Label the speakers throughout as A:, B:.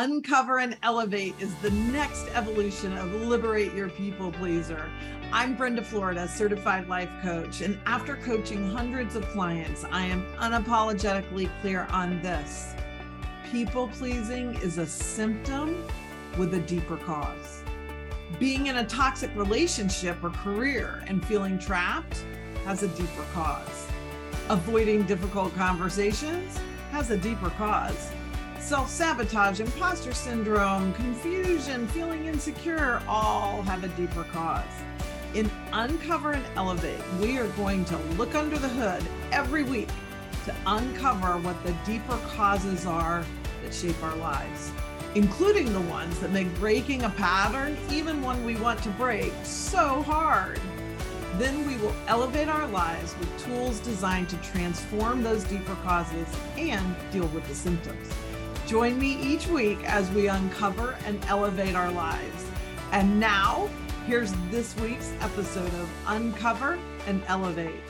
A: Uncover and Elevate is the next evolution of Liberate Your People Pleaser. I'm Brenda Florida, certified life coach, and after coaching hundreds of clients, I am unapologetically clear on this. People pleasing is a symptom with a deeper cause. Being in a toxic relationship or career and feeling trapped has a deeper cause. Avoiding difficult conversations has a deeper cause self sabotage, imposter syndrome, confusion, feeling insecure all have a deeper cause. In Uncover and Elevate, we are going to look under the hood every week to uncover what the deeper causes are that shape our lives, including the ones that make breaking a pattern, even one we want to break, so hard. Then we will elevate our lives with tools designed to transform those deeper causes and deal with the symptoms. Join me each week as we uncover and elevate our lives. And now, here's this week's episode of Uncover and Elevate.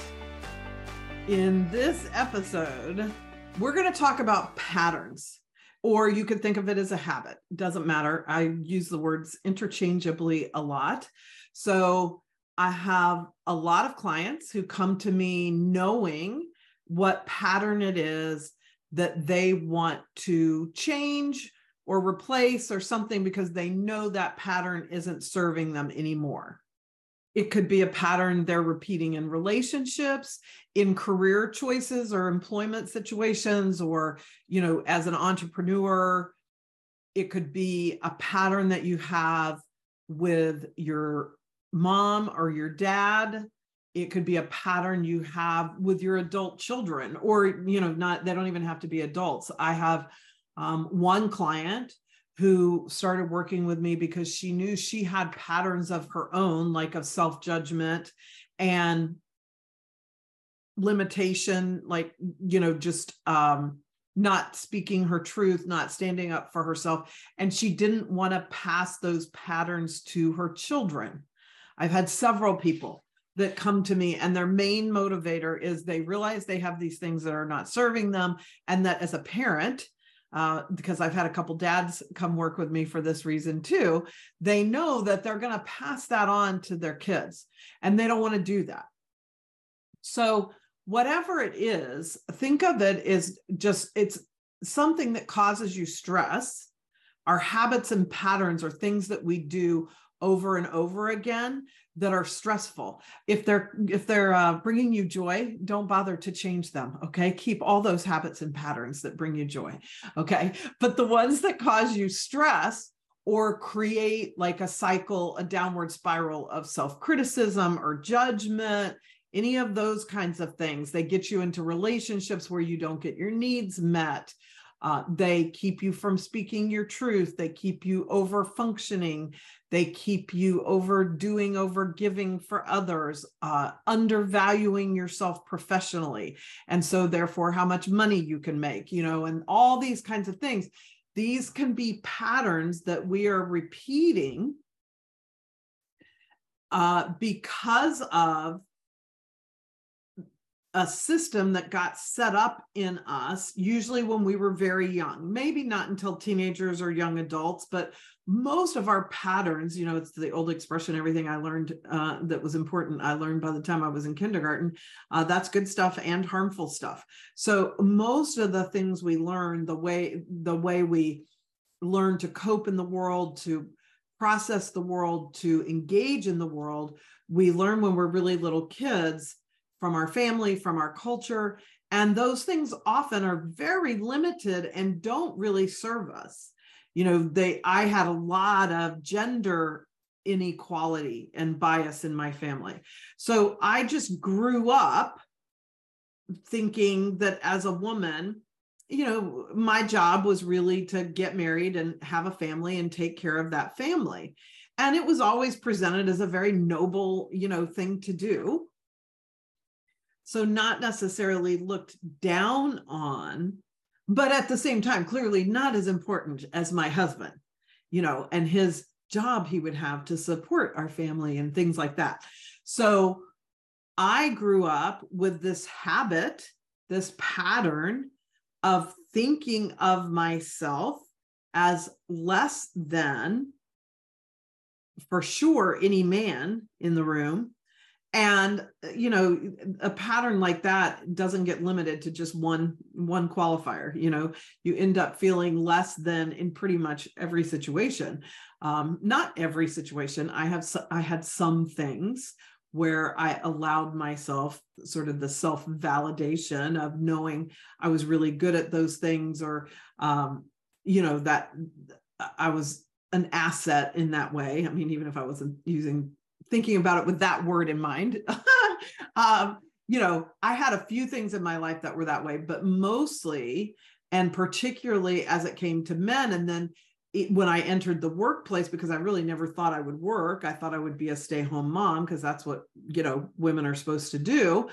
A: In this episode, we're going to talk about patterns, or you could think of it as a habit. Doesn't matter. I use the words interchangeably a lot. So I have a lot of clients who come to me knowing what pattern it is that they want to change or replace or something because they know that pattern isn't serving them anymore. It could be a pattern they're repeating in relationships, in career choices or employment situations, or, you know, as an entrepreneur. It could be a pattern that you have with your mom or your dad it could be a pattern you have with your adult children or you know not they don't even have to be adults. I have um, one client who started working with me because she knew she had patterns of her own like of self-judgment and limitation like you know just um not speaking her truth not standing up for herself. And she didn't want to pass those patterns to her children. I've had several people that come to me and their main motivator is they realize they have these things that are not serving them and that as a parent uh, because I've had a couple dads come work with me for this reason too. They know that they're going to pass that on to their kids and they don't want to do that. So, whatever it is, think of it as just it's something that causes you stress. Our habits and patterns are things that we do over and over again that are stressful if they're if they're uh, bringing you joy don't bother to change them okay keep all those habits and patterns that bring you joy okay but the ones that cause you stress or create like a cycle a downward spiral of self-criticism or judgment any of those kinds of things they get you into relationships where you don't get your needs met uh, they keep you from speaking your truth. They keep you over functioning. They keep you overdoing, over giving for others, uh, undervaluing yourself professionally. And so, therefore, how much money you can make, you know, and all these kinds of things. These can be patterns that we are repeating uh, because of a system that got set up in us, usually when we were very young, maybe not until teenagers or young adults, but most of our patterns, you know, it's the old expression, everything I learned uh, that was important, I learned by the time I was in kindergarten. Uh, that's good stuff and harmful stuff. So most of the things we learn, the way the way we learn to cope in the world, to process the world, to engage in the world, we learn when we're really little kids from our family, from our culture. And those things often are very limited and don't really serve us. You know, they I had a lot of gender inequality and bias in my family. So I just grew up thinking that as a woman, you know, my job was really to get married and have a family and take care of that family. And it was always presented as a very noble, you know, thing to do. So, not necessarily looked down on, but at the same time, clearly not as important as my husband, you know, and his job he would have to support our family and things like that. So, I grew up with this habit, this pattern of thinking of myself as less than for sure any man in the room and you know a pattern like that doesn't get limited to just one one qualifier you know? You end up feeling less than in pretty much every situation. Um, not every situation. I have i had some things where i allowed myself sort of the self validation of knowing i was really good at those things or um, you know that i was an asset in that way. I mean even if i wasn't using thinking about it with that word in mind. um, you know, I had a few things in my life that were that way, but mostly, and particularly as it came to men, and then it, when I entered the workplace, because I really never thought I would work, I thought I would be a stay home mom because that's what, you know, women are supposed to do.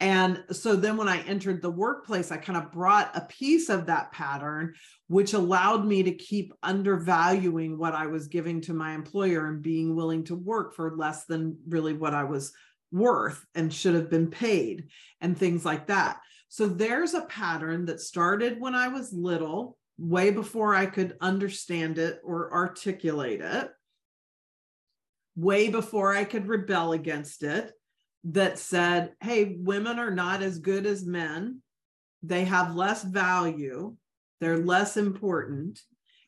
A: And so then when I entered the workplace, I kind of brought a piece of that pattern, which allowed me to keep undervaluing what I was giving to my employer and being willing to work for less than really what I was worth and should have been paid and things like that. So there's a pattern that started when I was little, way before I could understand it or articulate it, way before I could rebel against it that said, hey, women are not as good as men. They have less value. They're less important.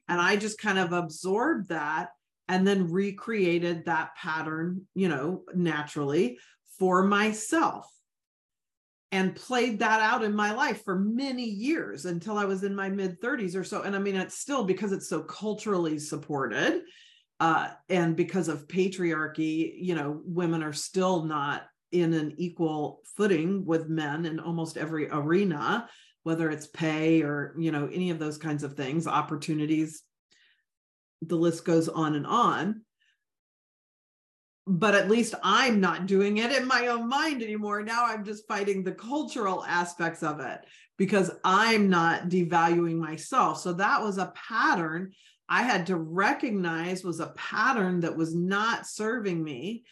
A: And I just kind of absorbed that and then recreated that pattern, you know, naturally for myself and played that out in my life for many years until I was in my mid 30s or so. And I mean, it's still because it's so culturally supported uh, and because of patriarchy, you know, women are still not in an equal footing with men in almost every arena whether it's pay or you know any of those kinds of things opportunities. The list goes on and on. But at least i'm not doing it in my own mind anymore. Now i'm just fighting the cultural aspects of it because i'm not devaluing myself. So that was a pattern i had to recognize was a pattern that was not serving me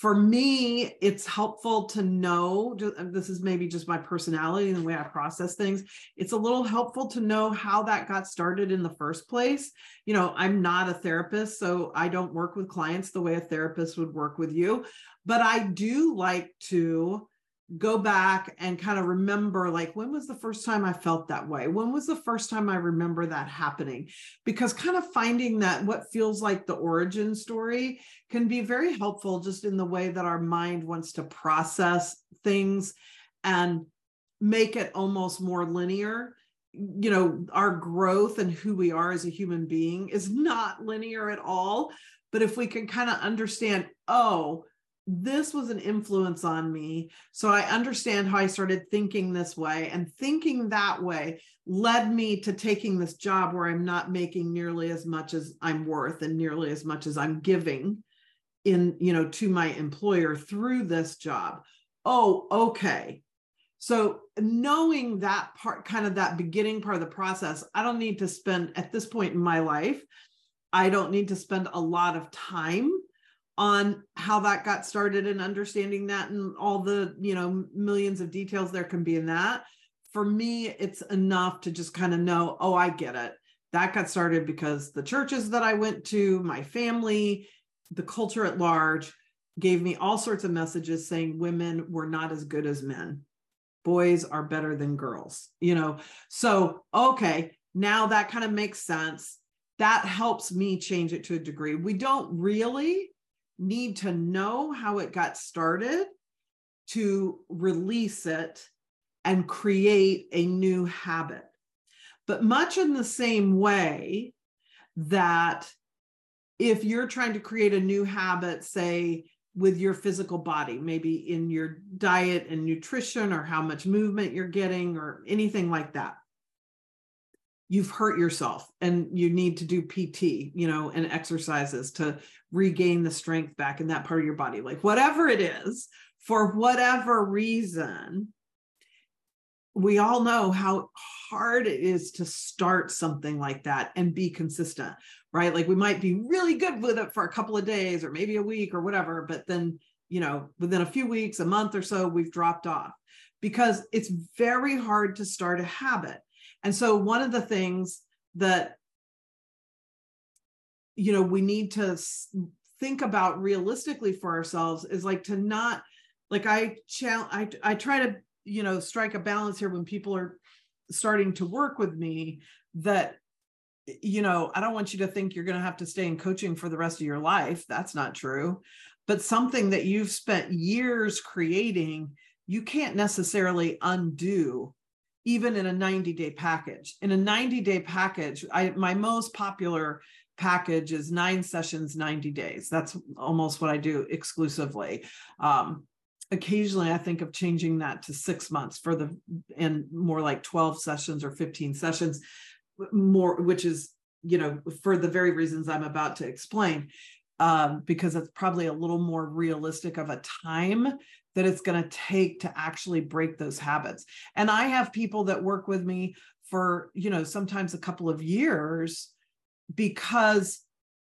A: for me, it's helpful to know uh, this is maybe just my personality and the way I process things. It's a little helpful to know how that got started in the first place. You know, I'm not a therapist, so I don't work with clients the way a therapist would work with you, but I do like to go back and kind of remember like when was the first time i felt that way? When was the first time i remember that happening? Because kind of finding that what feels like the origin story can be very helpful just in the way that our mind wants to process things and make it almost more linear. You know our growth and who we are as a human being is not linear at all. But if we can kind of understand oh this was an influence on me. So I understand how I started thinking this way. And thinking that way led me to taking this job where I'm not making nearly as much as I'm worth and nearly as much as I'm giving in, you know, to my employer through this job. Oh, okay. So knowing that part, kind of that beginning part of the process, I don't need to spend at this point in my life, I don't need to spend a lot of time on how that got started and understanding that and all the you know millions of details there can be in that. For me it's enough to just kind of know oh i get it. That got started because the churches that i went to my family the culture at large gave me all sorts of messages saying women were not as good as men. Boys are better than girls you know? So okay now that kind of makes sense. That helps me change it to a degree. We don't really need to know how it got started to release it and create a new habit. But much in the same way that if you're trying to create a new habit, say with your physical body, maybe in your diet and nutrition or how much movement you're getting or anything like that, you've hurt yourself and you need to do PT, you know, and exercises to regain the strength back in that part of your body. Like whatever it is, for whatever reason, we all know how hard it is to start something like that and be consistent, right? Like we might be really good with it for a couple of days or maybe a week or whatever, but then, you know, within a few weeks, a month or so, we've dropped off because it's very hard to start a habit and so, one of the things that you know we need to think about realistically for ourselves is like to not like i challenge I, I try to you know strike a balance here when people are starting to work with me that you know i don't want you to think you're going to have to stay in coaching for the rest of your life. That's not true. But something that you've spent years creating you can't necessarily undo even in a 90 day package. In a 90 day package i my most popular package is nine sessions 90 days. That's almost what i do exclusively. Um, occasionally i think of changing that to six months for the and more like 12 sessions or 15 sessions more which is you know for the very reasons i'm about to explain um, because it's probably a little more realistic of a time that it's going to take to actually break those habits. And i have people that work with me for you know sometimes a couple of years because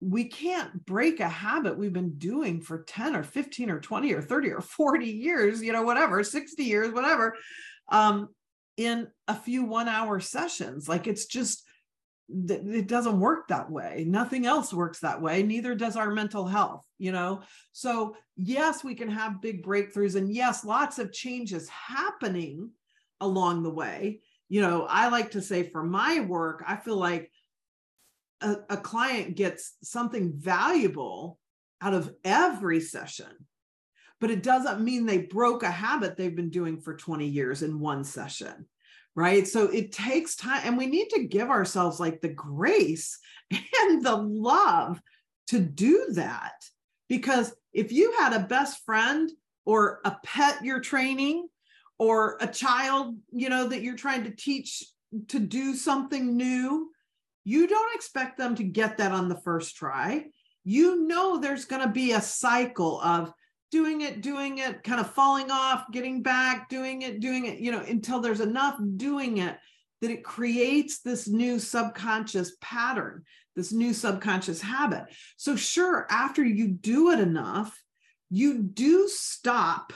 A: we can't break a habit we've been doing for 10 or 15 or 20 or 30 or 40 years you know whatever 60 years whatever um in a few one hour sessions. Like it's just it doesn't work that way. Nothing else works that way. Neither does our mental health you know? So yes we can have big breakthroughs and yes lots of changes happening along the way. You know i like to say for my work i feel like a, a client gets something valuable out of every session but it doesn't mean they broke a habit they've been doing for 20 years in one session right? So it takes time and we need to give ourselves like the grace and the love to do that. Because if you had a best friend or a pet you're training or a child you know that you're trying to teach to do something new you don't expect them to get that on the first try. You know there's going to be a cycle of doing it, doing it, kind of falling off, getting back, doing it, doing it, you know, until there's enough doing it that it creates this new subconscious pattern, this new subconscious habit. So, sure, after you do it enough, you do stop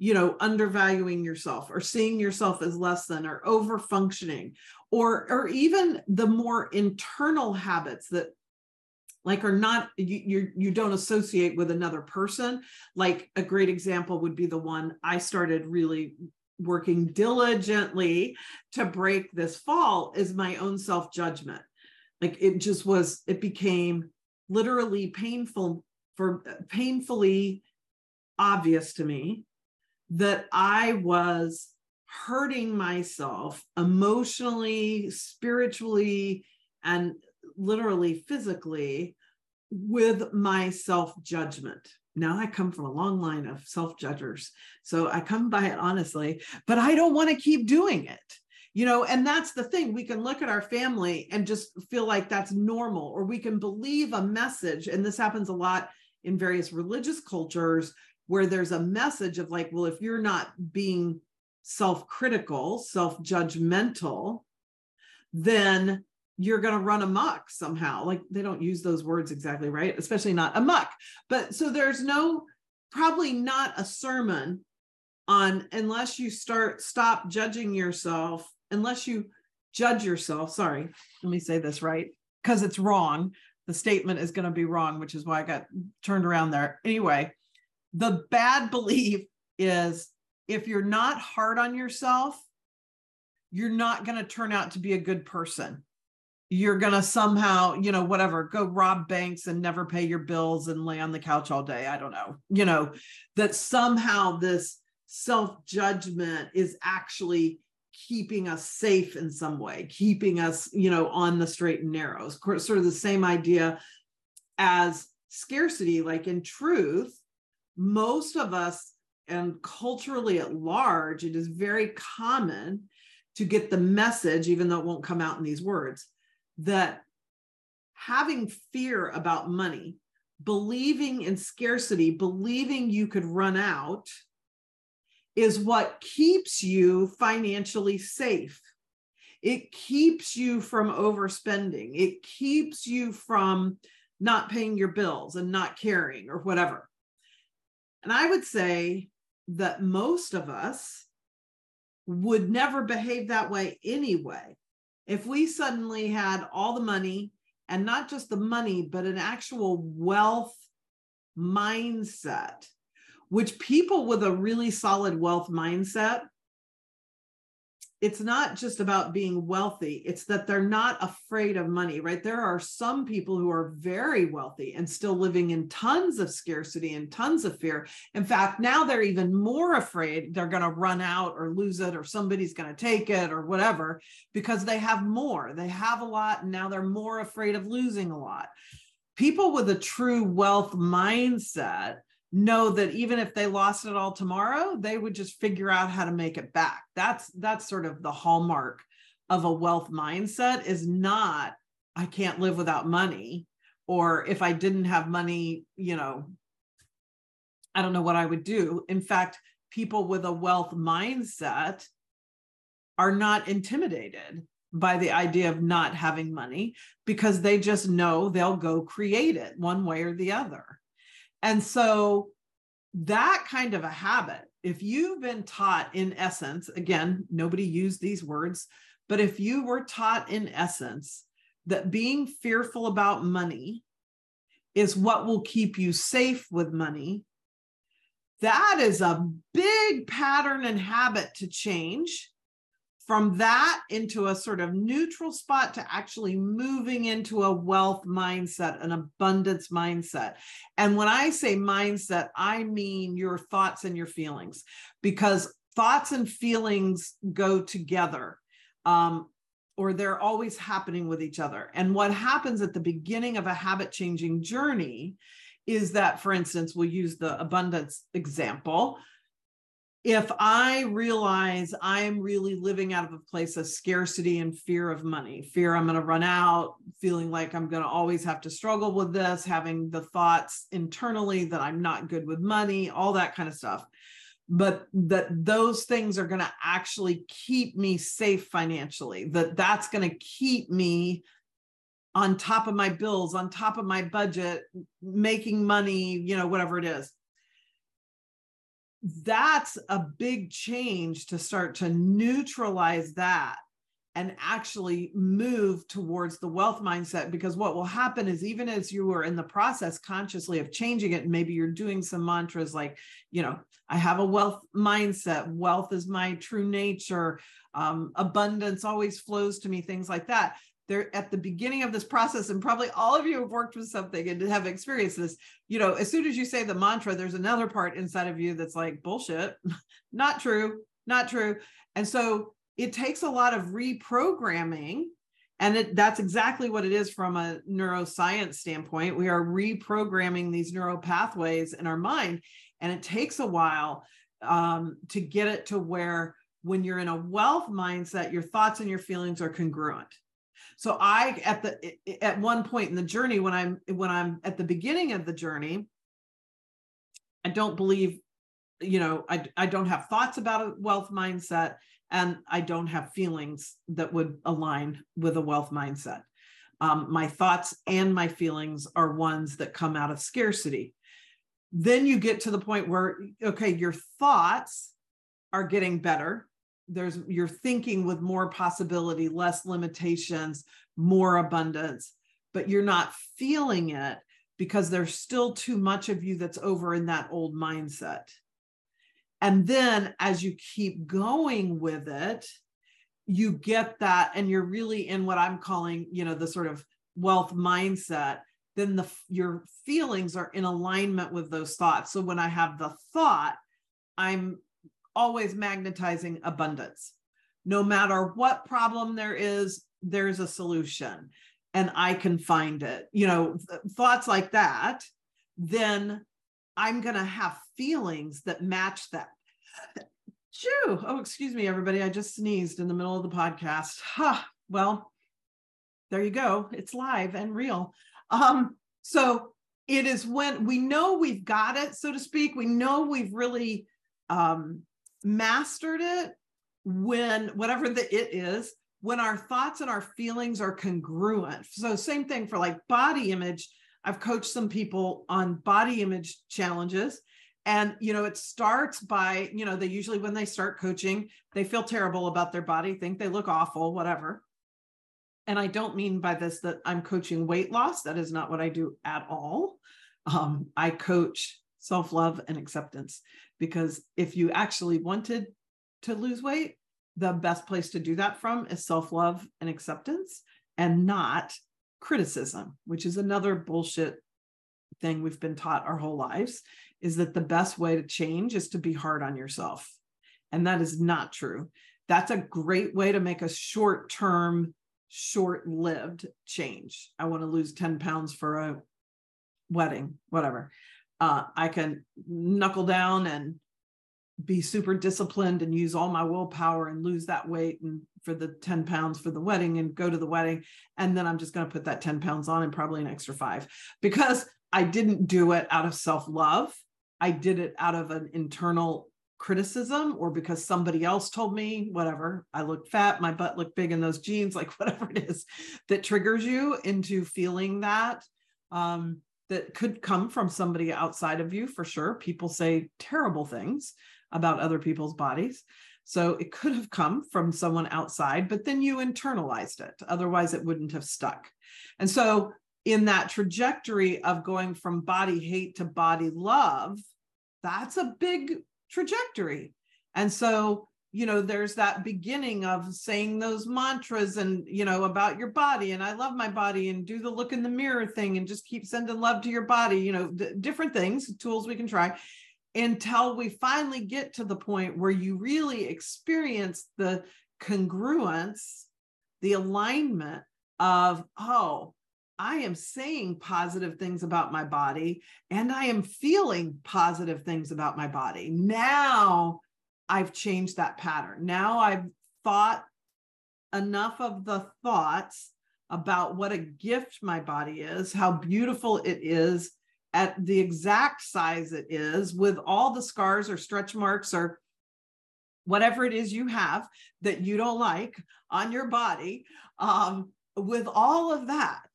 A: you know undervaluing yourself or seeing yourself as less than or over functioning or or even the more internal habits that like are not you you you don't associate with another person. Like a great example would be the one i started really working diligently to break this fall is my own self judgment like it just was it became literally painful for painfully obvious to me that i was hurting myself emotionally spiritually and literally physically with my self judgment. Now I come from a long line of self judgers. So I come by it honestly, but I don't want to keep doing it. You know, and that's the thing. We can look at our family and just feel like that's normal, or we can believe a message. And this happens a lot in various religious cultures where there's a message of like, well, if you're not being self critical, self judgmental, then you're going to run amok somehow. Like they don't use those words exactly right, especially not amok. But so there's no, probably not a sermon on unless you start stop judging yourself, unless you judge yourself. Sorry, let me say this right because it's wrong. The statement is going to be wrong, which is why I got turned around there. Anyway, the bad belief is if you're not hard on yourself, you're not going to turn out to be a good person you're going to somehow, you know, whatever, go rob banks and never pay your bills and lay on the couch all day. I don't know, you know, that somehow this self judgment is actually keeping us safe in some way, keeping us, you know, on the straight and narrows. Sort of the same idea as scarcity. Like in truth, most of us and culturally at large, it is very common to get the message, even though it won't come out in these words, that having fear about money, believing in scarcity, believing you could run out is what keeps you financially safe. It keeps you from overspending. It keeps you from not paying your bills and not caring or whatever. And I would say that most of us would never behave that way anyway if we suddenly had all the money and not just the money, but an actual wealth mindset, which people with a really solid wealth mindset it's not just about being wealthy it's that they're not afraid of money right? There are some people who are very wealthy and still living in tons of scarcity and tons of fear. In fact now they're even more afraid they're going to run out or lose it or somebody's going to take it or whatever because they have more they have a lot and now they're more afraid of losing a lot. People with a true wealth mindset know that even if they lost it all tomorrow they would just figure out how to make it back. That's that's sort of the hallmark of a wealth mindset is not i can't live without money or if i didn't have money you know i don't know what i would do. In fact people with a wealth mindset are not intimidated by the idea of not having money because they just know they'll go create it one way or the other and so that kind of a habit, if you've been taught in essence, again, nobody used these words, but if you were taught in essence that being fearful about money is what will keep you safe with money, that is a big pattern and habit to change from that into a sort of neutral spot to actually moving into a wealth mindset, an abundance mindset. And when I say mindset, I mean your thoughts and your feelings, because thoughts and feelings go together. Um, or they're always happening with each other. And what happens at the beginning of a habit changing journey is that, for instance, we'll use the abundance example if I realize I'm really living out of a place of scarcity and fear of money, fear I'm going to run out, feeling like I'm going to always have to struggle with this, having the thoughts internally that I'm not good with money, all that kind of stuff. But that those things are going to actually keep me safe financially, that that's going to keep me on top of my bills, on top of my budget, making money, you know, whatever it is that's a big change to start to neutralize that and actually move towards the wealth mindset because what will happen is even as you are in the process consciously of changing it maybe you're doing some mantras like you know i have a wealth mindset. Wealth is my true nature. Um, abundance always flows to me things like that they're at the beginning of this process and probably all of you have worked with something and have experienced this. You know as soon as you say the mantra there's another part inside of you that's like bullshit. Not true. Not true. And so it takes a lot of reprogramming and it, that's exactly what it is from a neuroscience standpoint. We are reprogramming these neural pathways in our mind and it takes a while um, to get it to where when you're in a wealth mindset your thoughts and your feelings are congruent so I at the at one point in the journey when I'm when I'm at the beginning of the journey, I don't believe, you know, I I don't have thoughts about a wealth mindset and I don't have feelings that would align with a wealth mindset. Um, my thoughts and my feelings are ones that come out of scarcity. Then you get to the point where, okay, your thoughts are getting better there's you're thinking with more possibility less limitations more abundance but you're not feeling it because there's still too much of you that's over in that old mindset. And then as you keep going with it you get that and you're really in what i'm calling you know the sort of wealth mindset then the your feelings are in alignment with those thoughts. So when i have the thought i'm always magnetizing abundance. No matter what problem there is, there's a solution and I can find it. You know, thoughts like that, then I'm going to have feelings that match that. Shoo. Oh, excuse me, everybody. I just sneezed in the middle of the podcast. Huh. Well, there you go. It's live and real. Um, so it is when we know we've got it, so to speak. We know we've really um, mastered it when whatever the it is when our thoughts and our feelings are congruent so same thing for like body image i've coached some people on body image challenges and you know it starts by you know they usually when they start coaching they feel terrible about their body think they look awful whatever and I don't mean by this that I'm coaching weight loss. That is not what I do at all. Um, I coach self love and acceptance because if you actually wanted to lose weight, the best place to do that from is self love and acceptance and not criticism, which is another bullshit thing we've been taught our whole lives is that the best way to change is to be hard on yourself. And that is not true. That's a great way to make a short term, short lived change. I want to lose 10 pounds for a wedding, whatever. Uh, I can knuckle down and be super disciplined and use all my willpower and lose that weight and for the 10 pounds for the wedding and go to the wedding. And then i'm just going to put that 10 pounds on and probably an extra five because i didn't do it out of self-love. I did it out of an internal criticism or because somebody else told me whatever. I look fat my butt looked big in those jeans like whatever it is that triggers you into feeling that. Um, that could come from somebody outside of you for sure people say terrible things about other people's bodies. So it could have come from someone outside, but then you internalized it. Otherwise, it wouldn't have stuck. And so, in that trajectory of going from body hate to body love, that's a big trajectory. And so, you know, there's that beginning of saying those mantras and, you know, about your body and I love my body and do the look in the mirror thing and just keep sending love to your body, you know, different things, tools we can try until we finally get to the point where you really experience the congruence, the alignment of, oh, I am saying positive things about my body and I am feeling positive things about my body. Now I've changed that pattern. Now I've thought enough of the thoughts about what a gift my body is, how beautiful it is, at the exact size it is with all the scars or stretch marks or whatever it is you have that you don't like on your body um, with all of that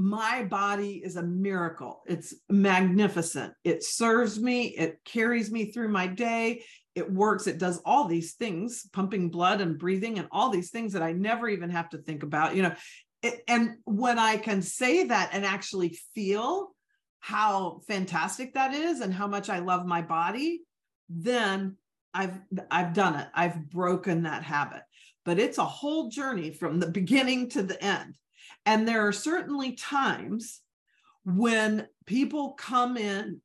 A: my body is a miracle it's magnificent it serves me it carries me through my day it works it does all these things pumping blood and breathing and all these things that i never even have to think about you know and when I can say that and actually feel how fantastic that is and how much I love my body, then I've I've done it. I've broken that habit. But it's a whole journey from the beginning to the end. And there are certainly times when people come in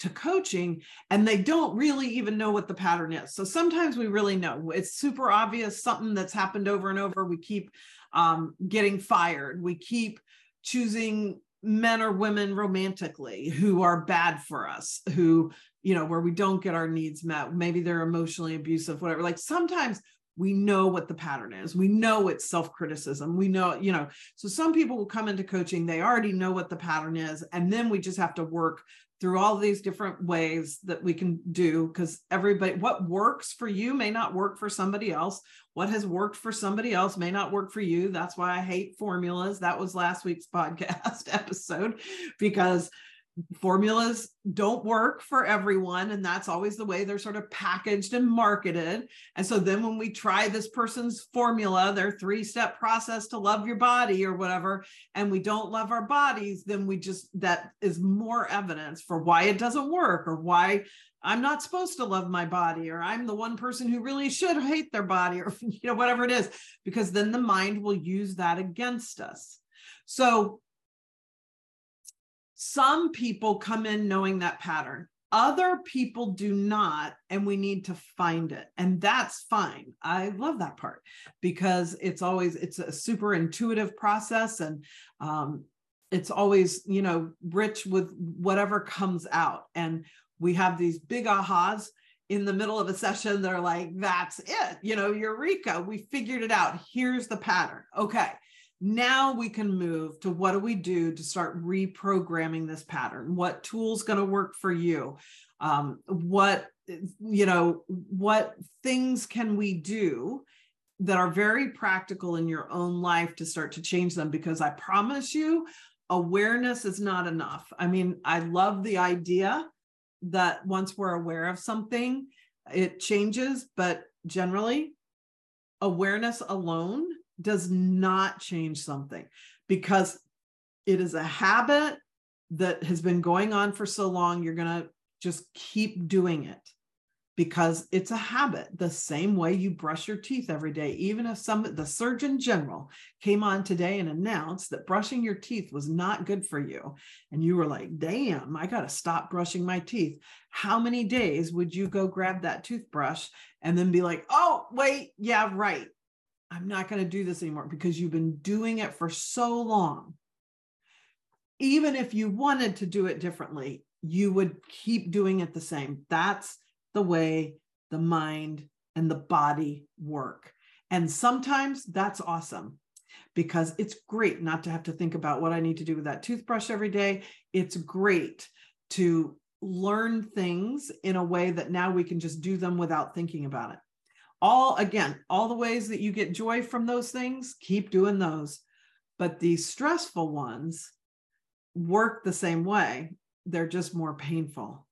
A: to coaching and they don't really even know what the pattern is. So sometimes we really know it's super obvious, something that's happened over and over. We keep um, getting fired. We keep choosing men or women romantically who are bad for us, who, you know, where we don't get our needs met. Maybe they're emotionally abusive, whatever. Like sometimes we know what the pattern is. We know it's self criticism. We know, you know, so some people will come into coaching, they already know what the pattern is. And then we just have to work through all these different ways that we can do because everybody what works for you may not work for somebody else what has worked for somebody else may not work for you that's why i hate formulas that was last week's podcast episode because formulas don't work for everyone and that's always the way they're sort of packaged and marketed and so then when we try this person's formula their three step process to love your body or whatever and we don't love our bodies then we just that is more evidence for why it doesn't work or why I'm not supposed to love my body, or I'm the one person who really should hate their body, or you know, whatever it is, because then the mind will use that against us. So some people come in knowing that pattern. Other people do not, and we need to find it. And that's fine. I love that part because it's always it's a super intuitive process and um, it's always, you know, rich with whatever comes out. And we have these big ahas in the middle of a session. They're like, that's it, you know, Eureka, we figured it out. Here's the pattern. Okay now we can move to what do we do to start reprogramming this pattern? What tools going to work for you? Um, what you know what things can we do that are very practical in your own life to start to change them? Because i promise you awareness is not enough. I mean i love the idea that once we're aware of something it changes but generally awareness alone does not change something because it is a habit that has been going on for so long. You're going to just keep doing it because it's a habit. The same way you brush your teeth every day even if some the surgeon general came on today and announced that brushing your teeth was not good for you. And you were like damn i got to stop brushing my teeth. How many days would you go grab that toothbrush and then be like oh wait yeah right i'm not going to do this anymore because you've been doing it for so long even if you wanted to do it differently you would keep doing it the same that's the way the mind and the body work. And sometimes that's awesome because it's great not to have to think about what I need to do with that toothbrush every day. It's great to learn things in a way that now we can just do them without thinking about it. All again, all the ways that you get joy from those things, keep doing those. But these stressful ones work the same way, they're just more painful.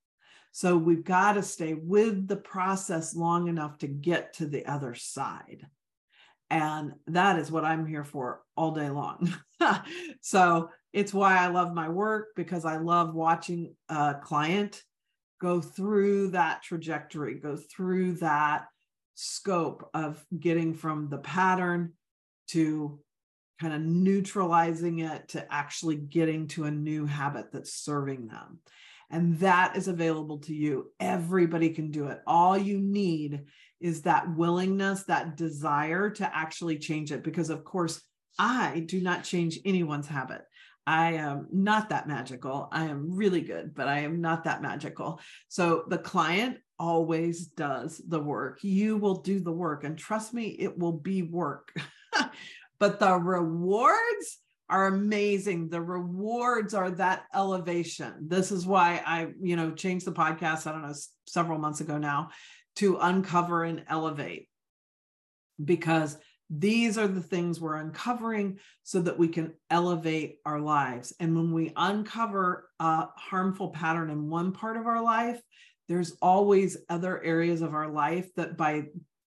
A: So we've got to stay with the process long enough to get to the other side. And that is what I'm here for all day long. so it's why I love my work because I love watching a client go through that trajectory, go through that scope of getting from the pattern to kind of neutralizing it to actually getting to a new habit that's serving them. And that is available to you. Everybody can do it. All you need is that willingness, that desire to actually change it. Because, of course, I do not change anyone's habit. I am not that magical. I am really good, but I am not that magical. So the client always does the work. You will do the work. And trust me, it will be work. but the rewards are amazing. The rewards are that elevation. This is why I, you know, changed the podcast, I don't know, several months ago now to uncover and elevate because these are the things we're uncovering so that we can elevate our lives. And when we uncover a harmful pattern in one part of our life, there's always other areas of our life that by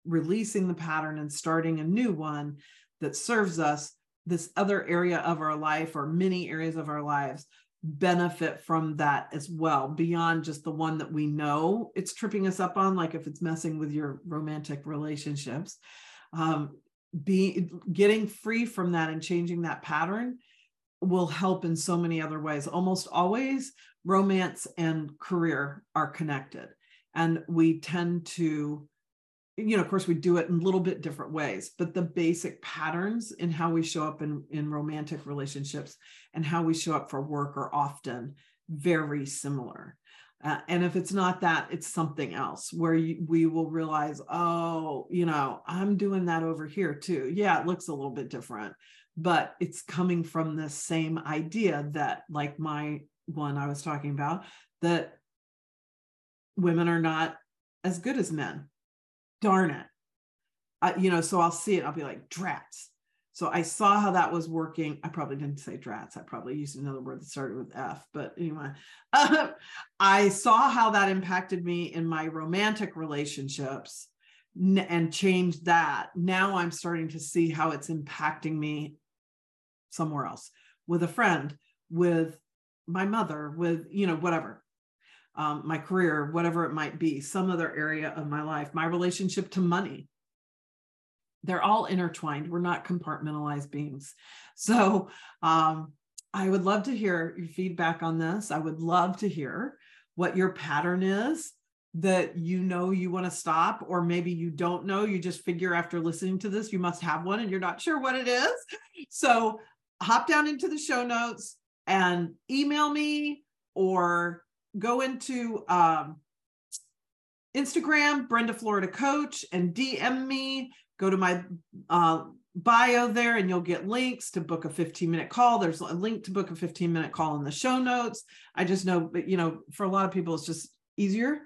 A: releasing the pattern and starting a new one that serves us, this other area of our life or many areas of our lives benefit from that as well beyond just the one that we know it's tripping us up on like if it's messing with your romantic relationships. Um, be getting free from that and changing that pattern will help in so many other ways almost always romance and career are connected and we tend to you know, of course, we do it in a little bit different ways, but the basic patterns in how we show up in, in romantic relationships and how we show up for work are often very similar. Uh, and if it's not that, it's something else where you, we will realize, oh, you know, I'm doing that over here too. Yeah, it looks a little bit different, but it's coming from the same idea that, like my one I was talking about, that women are not as good as men darn it. Uh, you know, so I'll see it, I'll be like, drats. So I saw how that was working. I probably didn't say drats. I probably used another word that started with F. But anyway, I saw how that impacted me in my romantic relationships and changed that. Now I'm starting to see how it's impacting me somewhere else with a friend, with my mother, with, you know, whatever um, my career, whatever it might be, some other area of my life, my relationship to money. They're all intertwined. We're not compartmentalized beings. So um, I would love to hear your feedback on this. I would love to hear what your pattern is that you know you want to stop, or maybe you don't know. You just figure after listening to this, you must have one and you're not sure what it is. So hop down into the show notes and email me or go into um, Instagram, Brenda Florida Coach, and DM me. Go to my uh, bio there, and you'll get links to book a 15 minute call. There's a link to book a 15 minute call in the show notes. I just know, you know, for a lot of people, it's just easier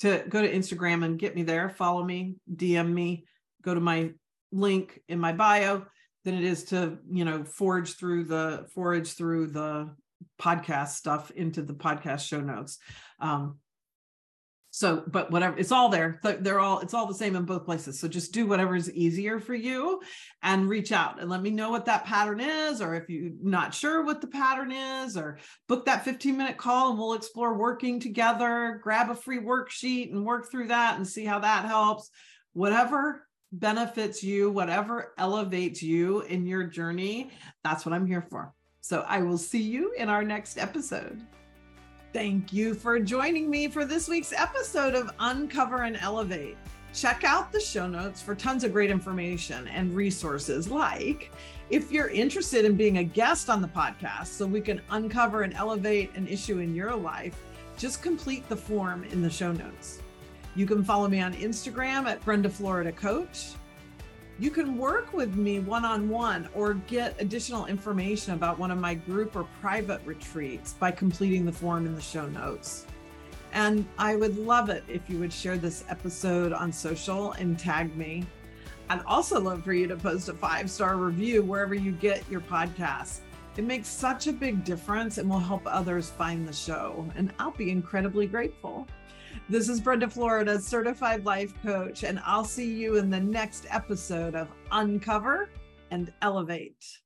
A: to go to Instagram and get me there, follow me, DM me, go to my link in my bio than it is to you know forge through the forage through the podcast stuff into the podcast show notes. Um, so but whatever it's all there. They're all it's all the same in both places. So just do whatever is easier for you and reach out and let me know what that pattern is or if you're not sure what the pattern is or book that 15 minute call and we'll explore working together. Grab a free worksheet and work through that and see how that helps. Whatever benefits you whatever elevates you in your journey that's what i'm here for so i will see you in our next episode Thank you for joining me for this week's episode of Uncover and Elevate. Check out the show notes for tons of great information and resources like if you're interested in being a guest on the podcast so we can uncover and elevate an issue in your life, just complete the form in the show notes. You can follow me on Instagram at Brenda Florida Coach you can work with me one on one or get additional information about one of my group or private retreats by completing the form in the show notes. And I would love it if you would share this episode on social and tag me. I'd also love for you to post a five star review wherever you get your podcasts. It makes such a big difference and will help others find the show. And I'll be incredibly grateful. This is Brenda Florida, certified life coach, and I'll see you in the next episode of Uncover and Elevate.